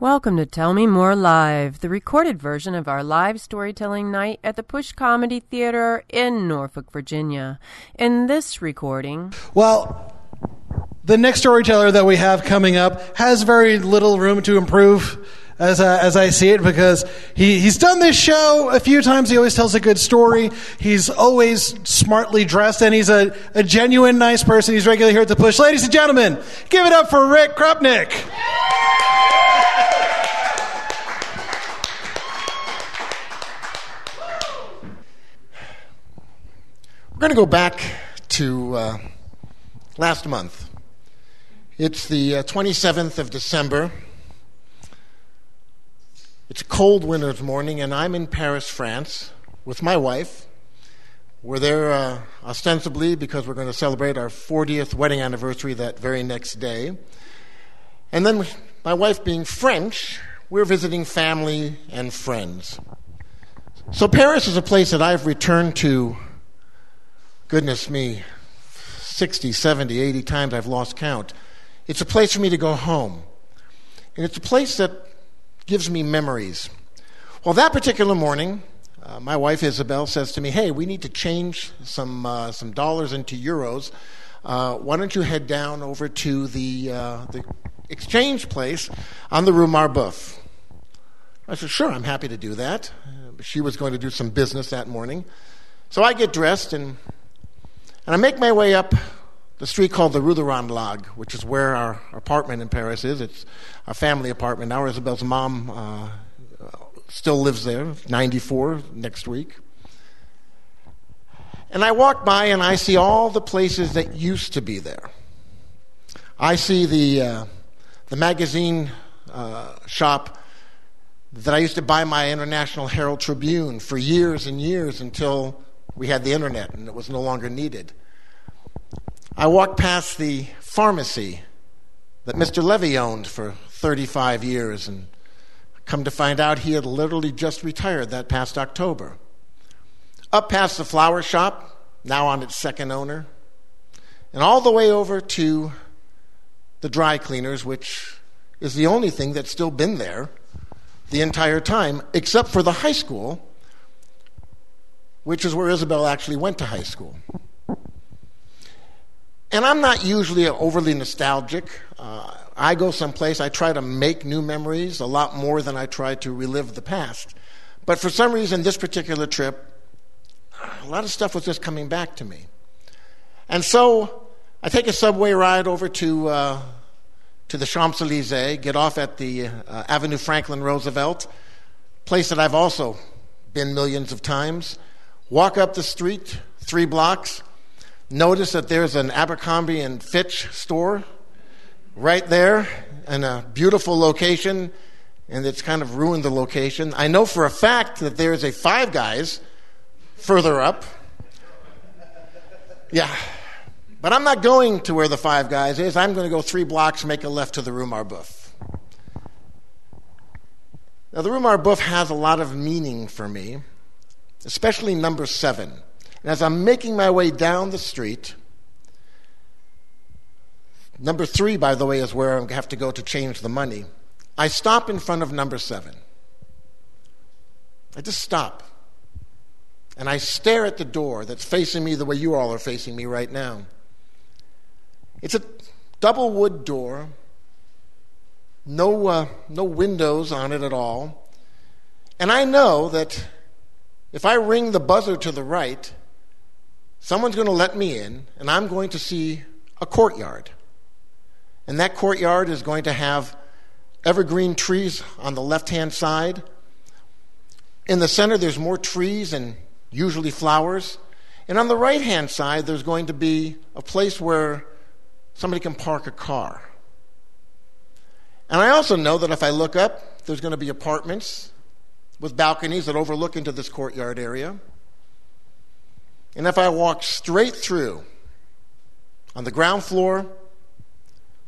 Welcome to Tell Me More Live, the recorded version of our live storytelling night at the Push Comedy Theater in Norfolk, Virginia. In this recording, Well, the next storyteller that we have coming up has very little room to improve. As, uh, as I see it, because he, he's done this show a few times. He always tells a good story. He's always smartly dressed, and he's a, a genuine nice person. He's regularly here at the push. Ladies and gentlemen, give it up for Rick Krupnick. We're going to go back to uh, last month. It's the uh, 27th of December. It's a cold winter's morning, and I'm in Paris, France, with my wife. We're there uh, ostensibly because we're going to celebrate our 40th wedding anniversary that very next day. And then, my wife being French, we're visiting family and friends. So, Paris is a place that I've returned to goodness me, 60, 70, 80 times I've lost count. It's a place for me to go home. And it's a place that gives me memories. Well, that particular morning, uh, my wife Isabel says to me, Hey, we need to change some, uh, some dollars into euros. Uh, why don't you head down over to the, uh, the exchange place on the Rue Marbeuf? I said, Sure, I'm happy to do that. She was going to do some business that morning. So I get dressed and and I make my way up the street called the Rue de Ranelagh, which is where our apartment in Paris is. It's a family apartment. Now Isabel's mom uh, still lives there, 94 next week. And I walk by and I see all the places that used to be there. I see the, uh, the magazine uh, shop that I used to buy my International Herald Tribune for years and years until we had the internet and it was no longer needed. I walked past the pharmacy that Mr. Levy owned for 35 years and come to find out he had literally just retired that past October. Up past the flower shop, now on its second owner, and all the way over to the dry cleaners, which is the only thing that's still been there the entire time, except for the high school which is where Isabel actually went to high school. And I'm not usually overly nostalgic. Uh, I go someplace, I try to make new memories a lot more than I try to relive the past. But for some reason, this particular trip, a lot of stuff was just coming back to me. And so I take a subway ride over to, uh, to the Champs Elysees, get off at the uh, Avenue Franklin Roosevelt, place that I've also been millions of times. Walk up the street three blocks, notice that there's an Abercrombie and Fitch store right there in a beautiful location, and it's kind of ruined the location. I know for a fact that there's a Five Guys further up. Yeah. But I'm not going to where the Five Guys is. I'm going to go three blocks, make a left to the Rue Marbeuf. Now, the Rue Marbeuf has a lot of meaning for me especially number seven. And as I'm making my way down the street, number three, by the way, is where I have to go to change the money. I stop in front of number seven. I just stop. And I stare at the door that's facing me the way you all are facing me right now. It's a double wood door, no, uh, no windows on it at all. And I know that if I ring the buzzer to the right, someone's going to let me in, and I'm going to see a courtyard. And that courtyard is going to have evergreen trees on the left hand side. In the center, there's more trees and usually flowers. And on the right hand side, there's going to be a place where somebody can park a car. And I also know that if I look up, there's going to be apartments with balconies that overlook into this courtyard area. And if I walk straight through, on the ground floor,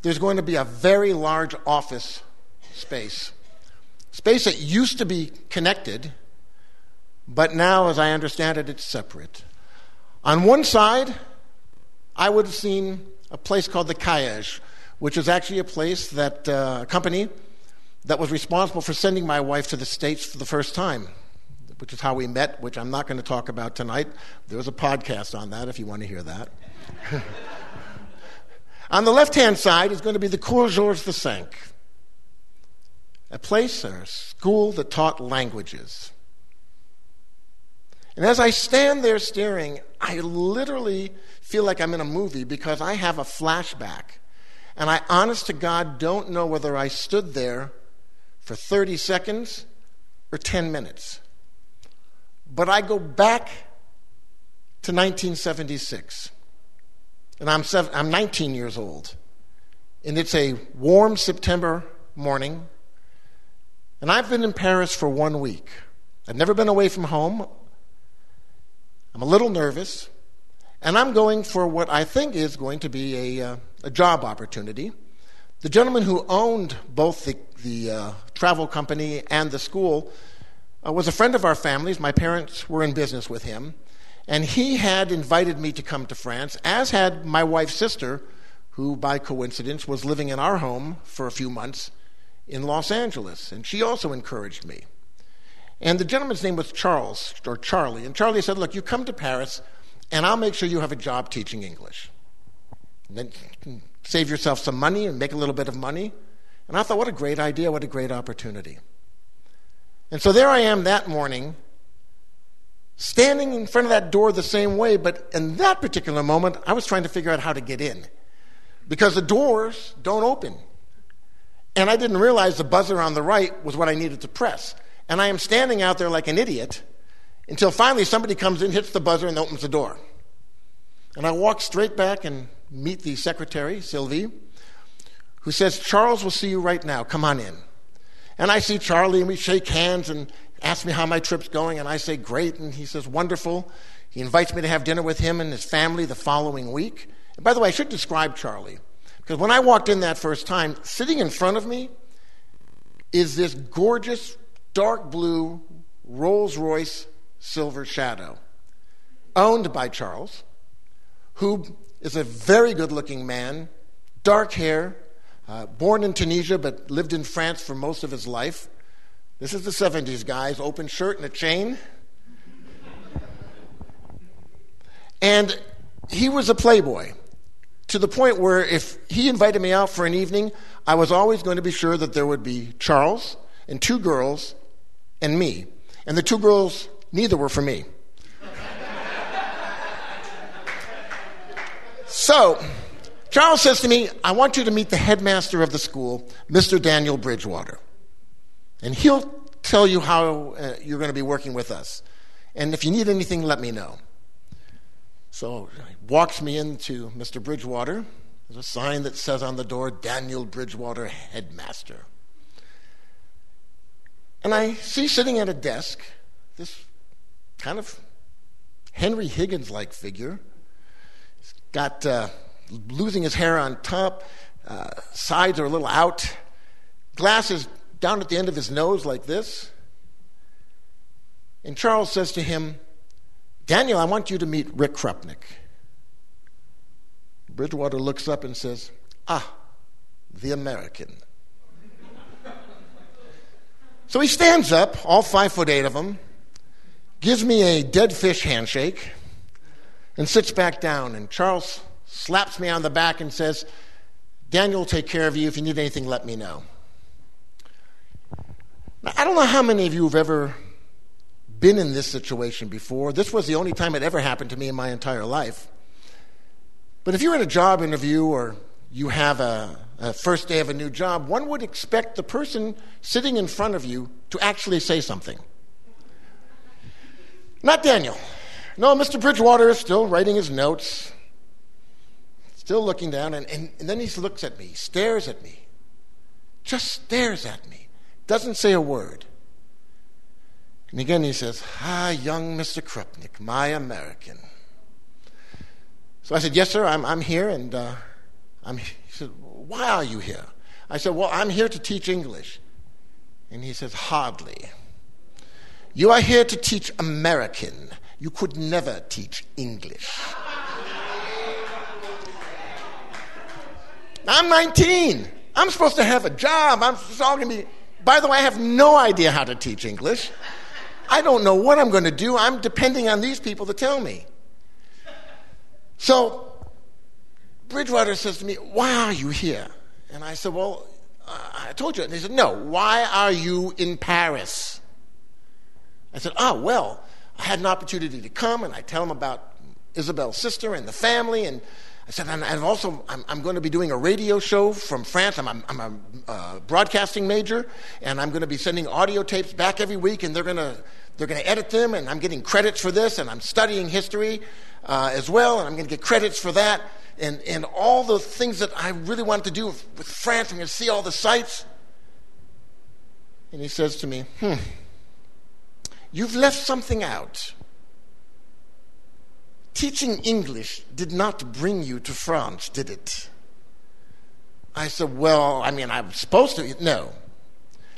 there's going to be a very large office space. Space that used to be connected, but now, as I understand it, it's separate. On one side, I would have seen a place called the Caillage, which is actually a place that uh, a company that was responsible for sending my wife to the States for the first time, which is how we met, which I'm not going to talk about tonight. There was a podcast on that if you want to hear that. on the left hand side is going to be the Cours Georges V, a place or a school that taught languages. And as I stand there staring, I literally feel like I'm in a movie because I have a flashback. And I, honest to God, don't know whether I stood there for 30 seconds or 10 minutes. But I go back to 1976. And I'm, seven, I'm 19 years old. And it's a warm September morning. And I've been in Paris for one week. I've never been away from home. I'm a little nervous. And I'm going for what I think is going to be a, uh, a job opportunity. The gentleman who owned both the, the uh, travel company and the school uh, was a friend of our family's. My parents were in business with him. And he had invited me to come to France, as had my wife's sister, who by coincidence was living in our home for a few months in Los Angeles. And she also encouraged me. And the gentleman's name was Charles, or Charlie. And Charlie said, Look, you come to Paris and I'll make sure you have a job teaching English. And then save yourself some money and make a little bit of money. And I thought, what a great idea, what a great opportunity. And so there I am that morning, standing in front of that door the same way, but in that particular moment, I was trying to figure out how to get in. Because the doors don't open. And I didn't realize the buzzer on the right was what I needed to press. And I am standing out there like an idiot until finally somebody comes in, hits the buzzer, and opens the door. And I walk straight back and meet the secretary, Sylvie, who says, Charles will see you right now. Come on in. And I see Charlie, and we shake hands and ask me how my trip's going, and I say, Great. And he says, Wonderful. He invites me to have dinner with him and his family the following week. And by the way, I should describe Charlie. Because when I walked in that first time, sitting in front of me is this gorgeous, dark blue Rolls Royce Silver Shadow, owned by Charles, who is a very good looking man, dark hair, uh, born in Tunisia but lived in France for most of his life. This is the 70s, guys, open shirt and a chain. and he was a playboy to the point where if he invited me out for an evening, I was always going to be sure that there would be Charles and two girls and me. And the two girls Neither were for me. so, Charles says to me, I want you to meet the headmaster of the school, Mr. Daniel Bridgewater. And he'll tell you how uh, you're going to be working with us. And if you need anything, let me know. So he walks me into Mr. Bridgewater. There's a sign that says on the door, Daniel Bridgewater, headmaster. And I see sitting at a desk this kind of Henry Higgins like figure. He's got uh, losing his hair on top, uh, sides are a little out, glasses down at the end of his nose like this. And Charles says to him, Daniel, I want you to meet Rick Krupnik. Bridgewater looks up and says, Ah, the American. so he stands up, all five foot eight of him, gives me a dead fish handshake, and sits back down. And Charles slaps me on the back and says, Daniel will take care of you. If you need anything, let me know. Now, I don't know how many of you have ever been in this situation before. This was the only time it ever happened to me in my entire life. But if you're in a job interview or you have a, a, first day of a new job, one would expect the person sitting in front of you to actually say something. Not Daniel. No, Mr. Bridgewater is still writing his notes, still looking down, and, and, and then he looks at me, stares at me, just stares at me, doesn't say a word. And again he says, Ah, young Mr. Krupnik, my American. So I said, Yes, sir, I'm, I'm here, and uh, I'm, he said, Why are you here? I said, Well, I'm here to teach English. And he says, Hardly. You are here to teach American. You could never teach English. I'm 19. I'm supposed to have a job. I'm all going to be By the way, I have no idea how to teach English. I don't know what I'm going to do. I'm depending on these people to tell me. So, Bridgewater says to me, Why are you here? And I said, Well, I told you. And he said, No, why are you in Paris? I said, Oh, well, I had an opportunity to come and I tell him about Isabel's sister and the family. And I said, and I've also, I'm, I'm going to be doing a radio show from France. I'm, I'm, I'm a uh, broadcasting major, and I'm going to be sending audio tapes back every week, and they're going to they're going to edit them, and I'm getting credits for this, and I'm studying history uh, as well, and I'm going to get credits for that, and, and all the things that I really wanted to do with, with France. I'm going to see all the sites. And he says to me, hmm, you've left something out. Teaching English did not bring you to France, did it? I said, Well, I mean, I'm supposed to. No.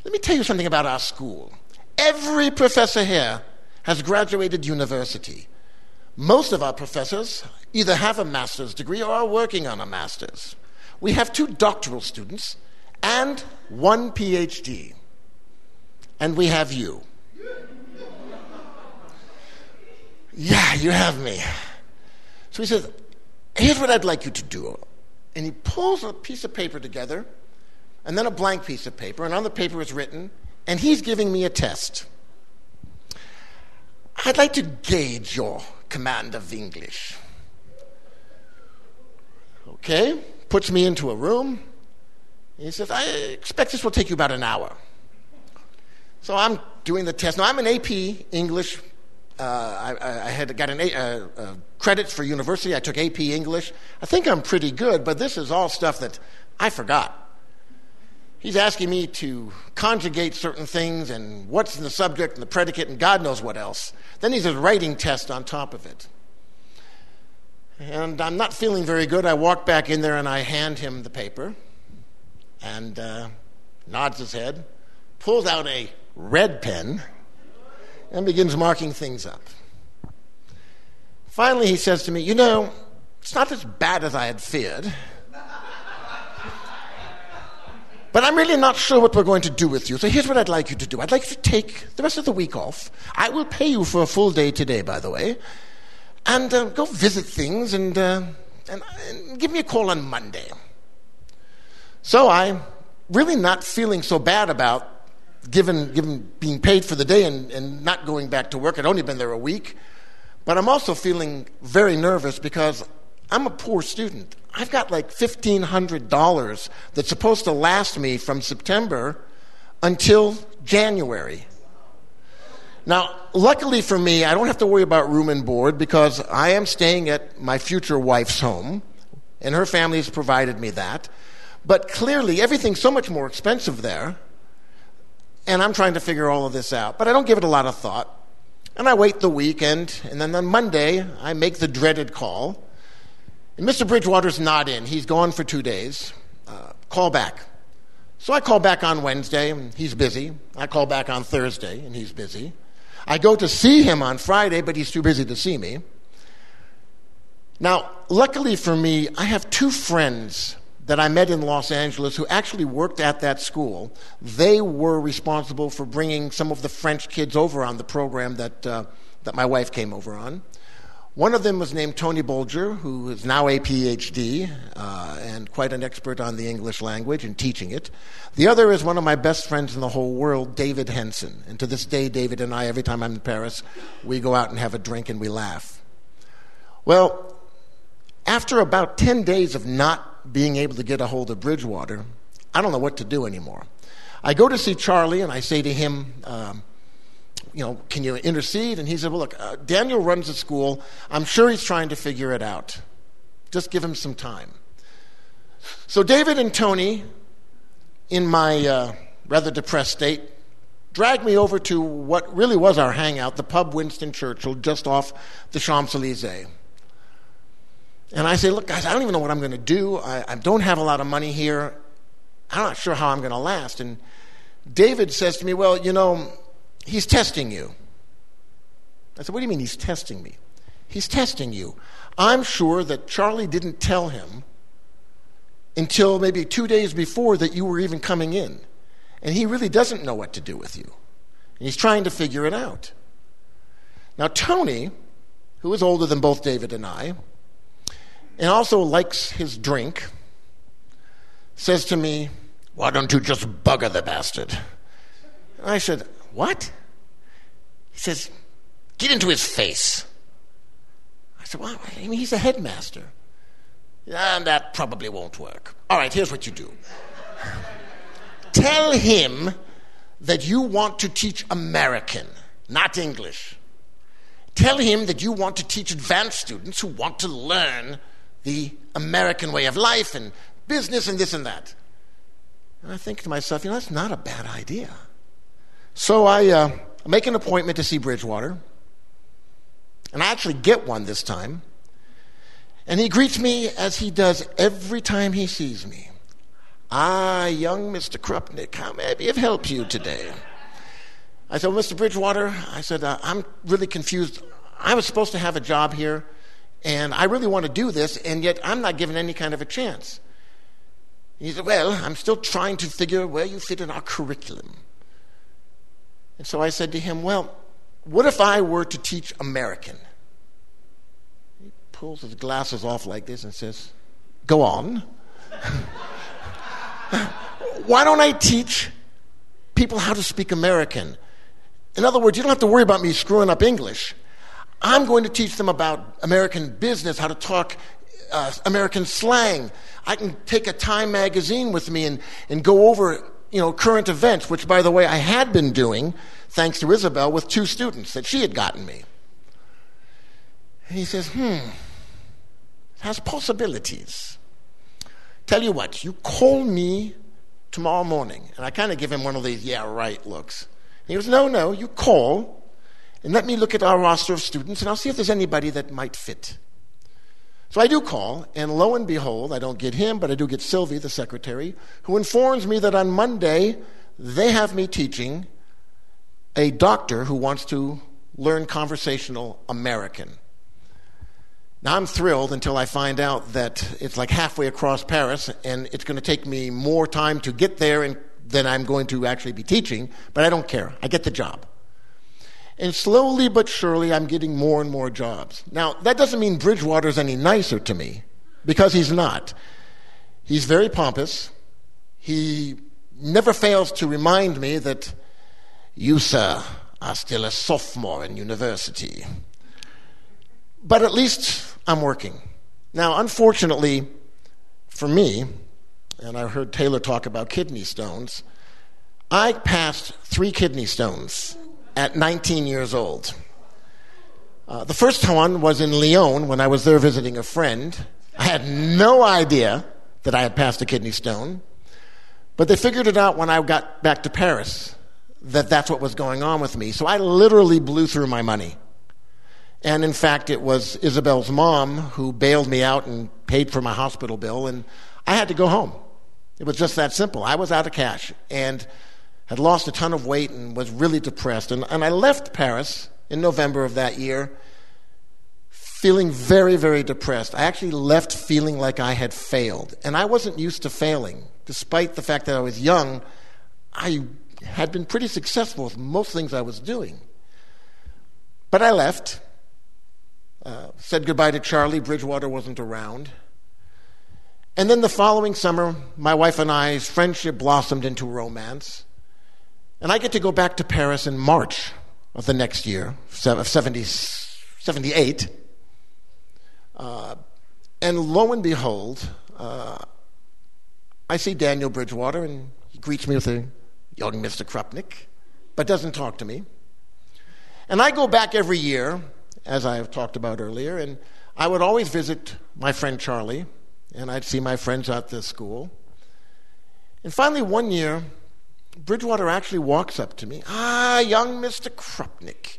Let me tell you something about our school. Every professor here has graduated university. Most of our professors either have a master's degree or are working on a master's. We have two doctoral students and one PhD. And we have you. Yeah, you have me. So he says, Here's what I'd like you to do. And he pulls a piece of paper together, and then a blank piece of paper, and on the paper is written, and he's giving me a test. I'd like to gauge your command of English. Okay, puts me into a room. He says, I expect this will take you about an hour. So I'm doing the test. Now, I'm an AP English I, I, had got an a, uh, uh, credits for university. I took AP English. I think I'm pretty good, but this is all stuff that I forgot. He's asking me to conjugate certain things and what's in the subject and the predicate and God knows what else. Then he's a writing test on top of it. And I'm not feeling very good. I walk back in there and I hand him the paper and uh, nods his head, pulls out a red pen and begins marking things up. Finally, he says to me, You know, it's not as bad as I had feared. But I'm really not sure what we're going to do with you. So here's what I'd like you to do. I'd like you to take the rest of the week off. I will pay you for a full day today, by the way. And uh, go visit things and, uh, and, and give me a call on Monday. So I'm really not feeling so bad about given, given being paid for the day and, and not going back to work. I'd only been there a week. But I'm also feeling very nervous because I'm a poor student. I've got like $1,500 that's supposed to last me from September until January. Now, luckily for me, I don't have to worry about room and board because I am staying at my future wife's home, and her family has provided me that. But clearly, everything's so much more expensive there and I'm trying to figure all of this out. But I don't give it a lot of thought. And I wait the weekend, and then on Monday, I make the dreaded call. And Mr. Bridgewater's not in. He's gone for two days. Uh, call back. So I call back on Wednesday, and he's busy. I call back on Thursday, and he's busy. I go to see him on Friday, but he's too busy to see me. Now, luckily for me, I have two friends that I met in Los Angeles who actually worked at that school. They were responsible for bringing some of the French kids over on the program that, uh, that my wife came over on. One of them was named Tony Bolger, who is now a PhD uh, and quite an expert on the English language and teaching it. The other is one of my best friends in the whole world, David Henson. And to this day, David and I, every time I'm in Paris, we go out and have a drink and we laugh. Well, after about 10 days of not being able to get a hold of Bridgewater, I don't know what to do anymore. I go to see Charlie and I say to him, um, you know, can you intercede? And he said, well, look, uh, Daniel runs the school. I'm sure he's trying to figure it out. Just give him some time. So David and Tony, in my uh, rather depressed state, dragged me over to what really was our hangout, the pub Winston Churchill, just off the Champs Elysees. And I say, look, guys, I don't even know what I'm going to do. I, I don't have a lot of money here. I'm not sure how I'm going to last. And David says to me, well, you know, he's testing you. I said, what do you mean he's testing me? He's testing you. I'm sure that Charlie didn't tell him until maybe two days before that you were even coming in. and he really doesn't know what to do with you. And he's trying to figure it out. Now, Tony, who is older than both David and I, and also likes his drink, says to me, Why don't you just bugger the bastard? And I said, What? He says, Get into his face. I said, Well, I mean, he's a headmaster. And that probably won't work. All right, here's what you do tell him that you want to teach American, not English. Tell him that you want to teach advanced students who want to learn the American way of life and business and this and that. And I think to myself, you know, that's not a bad idea. So I uh, make an appointment to see Bridgewater, and I actually get one this time. And he greets me as he does every time he sees me. Ah, young Mr. Krupnick, how may I be of help you today? I said, well, Mr. Bridgewater, I said, uh, I'm really confused. I was supposed to have a job here, and I really want to do this, and yet I'm not given any kind of a chance. He said, Well, I'm still trying to figure where you fit in our curriculum. And so I said to him, Well, what if I were to teach American? He pulls his glasses off like this and says, Go on. Why don't I teach people how to speak American? In other words, you don't have to worry about me screwing up English. I'm going to teach them about American business, how to talk uh, American slang. I can take a Time magazine with me and, and go over you know, current events, which, by the way, I had been doing thanks to Isabel with two students that she had gotten me. And he says, hmm, it has possibilities. Tell you what, you call me tomorrow morning. And I kind of give him one of these, yeah, right looks. And he goes, no, no, you call and let me look at our roster of students and I'll see if there's anybody that might fit. So I do call, and lo and behold, I don't get him, but I do get Sylvie, the secretary, who informs me that on Monday they have me teaching a doctor who wants to learn conversational American. Now, I'm thrilled until I find out that it's like halfway across Paris and it's going to take me more time to get there and, than I'm going to actually be teaching, but I don't care. I get the job. And slowly but surely, I'm getting more and more jobs. Now, that doesn't mean Bridgewater's any nicer to me, because he's not. He's very pompous. He never fails to remind me that you, sir, are still a sophomore in university. But at least I'm working. Now, unfortunately for me, and I heard Taylor talk about kidney stones, I passed three kidney stones at 19 years old. Uh, the first one was in Lyon when I was there visiting a friend. I had no idea that I had passed a kidney stone, but they figured it out when I got back to Paris that that's what was going on with me. So I literally blew through my money. And in fact, it was Isabel's mom who bailed me out and paid for my hospital bill, and I had to go home. It was just that simple. I was out of cash and had lost a ton of weight and was really depressed. And, and I left Paris in November of that year feeling very, very depressed. I actually left feeling like I had failed. And I wasn't used to failing. Despite the fact that I was young, I had been pretty successful with most things I was doing. But I left uh, said goodbye to Charlie. Bridgewater wasn't around. And then the following summer, my wife and I's friendship blossomed into romance. And I get to go back to Paris in March of the next year, of 70, 78. Uh, and lo and behold, uh, I see Daniel Bridgewater, and he greets me with a young Mr. Krupnick, but doesn't talk to me. And I go back every year as I have talked about earlier. And I would always visit my friend Charlie, and I'd see my friends at the school. And finally, one year, Bridgewater actually walks up to me. Ah, young Mr. Krupnik,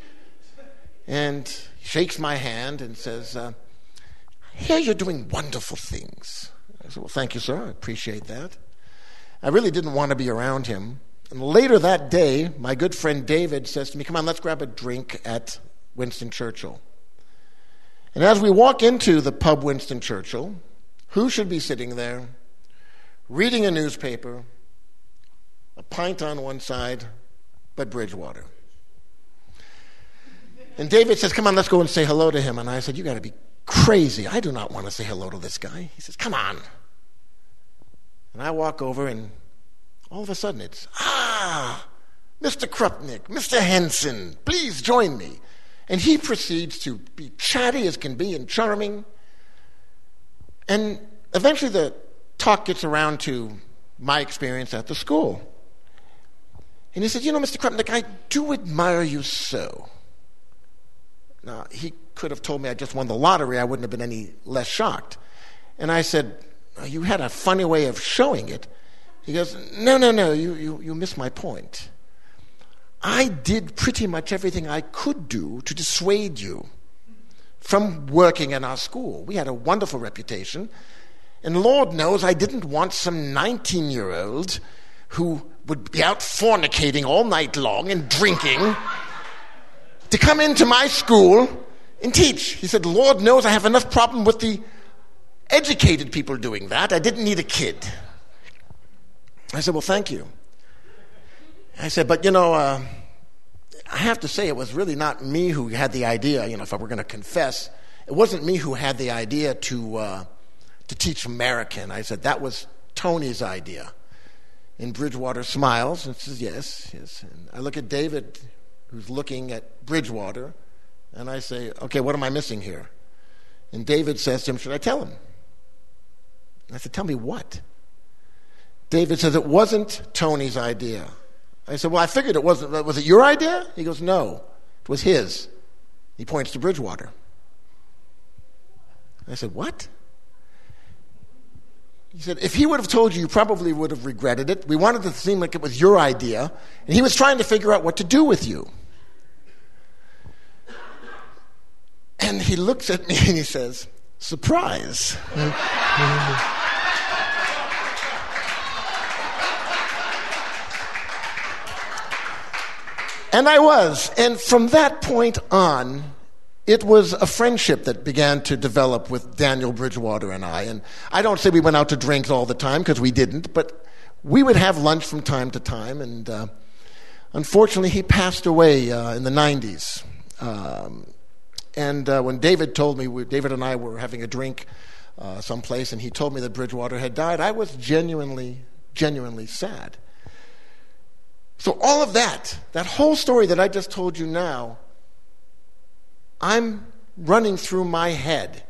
And shakes my hand and says, uh, Here you're doing wonderful things. I said, Well, thank you, sir. I appreciate that. I really didn't want to be around him. And later that day, my good friend David says to me, Come on, let's grab a drink at Winston Churchill. And as we walk into the pub Winston Churchill, who should be sitting there reading a newspaper a pint on one side, but Bridgewater. And David says, Come on, let's go and say hello to him. And I said, You got to be crazy. I do not want to say hello to this guy. He says, Come on. And I walk over, and all of a sudden it's, Ah, Mr. Krupnick, Mr. Henson, please join me. And he proceeds to be chatty as can be and charming. And eventually the talk gets around to my experience at the school. And he said, You know, Mr. Krupnick, I do admire you so. Now, he could have told me I just won the lottery, I wouldn't have been any less shocked. And I said, You had a funny way of showing it. He goes, No, no, no, you, you, you missed my point. I did pretty much everything I could do to dissuade you from working in our school. We had a wonderful reputation. And Lord knows I didn't want some 19 year old who would be out fornicating all night long and drinking to come into my school and teach. He said, Lord knows I have enough problem with the educated people doing that. I didn't need a kid. I said, Well, thank you. I said, But you know, uh, I have to say, it was really not me who had the idea, you know, if I were going to confess, it wasn't me who had the idea to, uh, to teach American. I said, That was Tony's idea. And Bridgewater smiles and says, Yes, yes. And I look at David, who's looking at Bridgewater, and I say, Okay, what am I missing here? And David says to him, Should I tell him? I said, Tell me what? David says, It wasn't Tony's idea. I said, Well, I figured it wasn't. Was it your idea? He goes, No, it was his. He points to Bridgewater. I said, What? He said, If he would have told you, you probably would have regretted it. We wanted it to seem like it was your idea. And he was trying to figure out what to do with you. And he looks at me and he says, Surprise. And I was. And from that point on, it was a friendship that began to develop with Daniel Bridgewater and I. And I don't say we went out to drinks all the time because we didn't, but we would have lunch from time to time. And uh, unfortunately, he passed away uh, in the 90s. Um, and uh, when David told me, we, David and I were having a drink uh, someplace, and he told me that Bridgewater had died, I was genuinely, genuinely sad. So, all of that, that whole story that I just told you now, I'm running through my head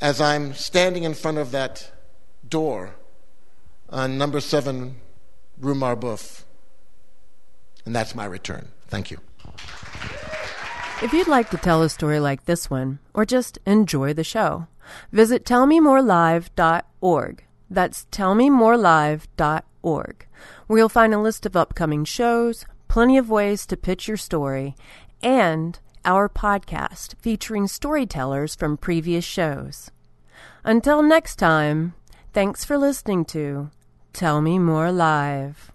as I'm standing in front of that door on number seven, Rue Marbeuf. And that's my return. Thank you. If you'd like to tell a story like this one, or just enjoy the show, visit tellmemorelive.org. That's tellmemorelive.org where you'll find a list of upcoming shows, plenty of ways to pitch your story, and our podcast featuring storytellers from previous shows. Until next time, thanks for listening to Tell Me More Live.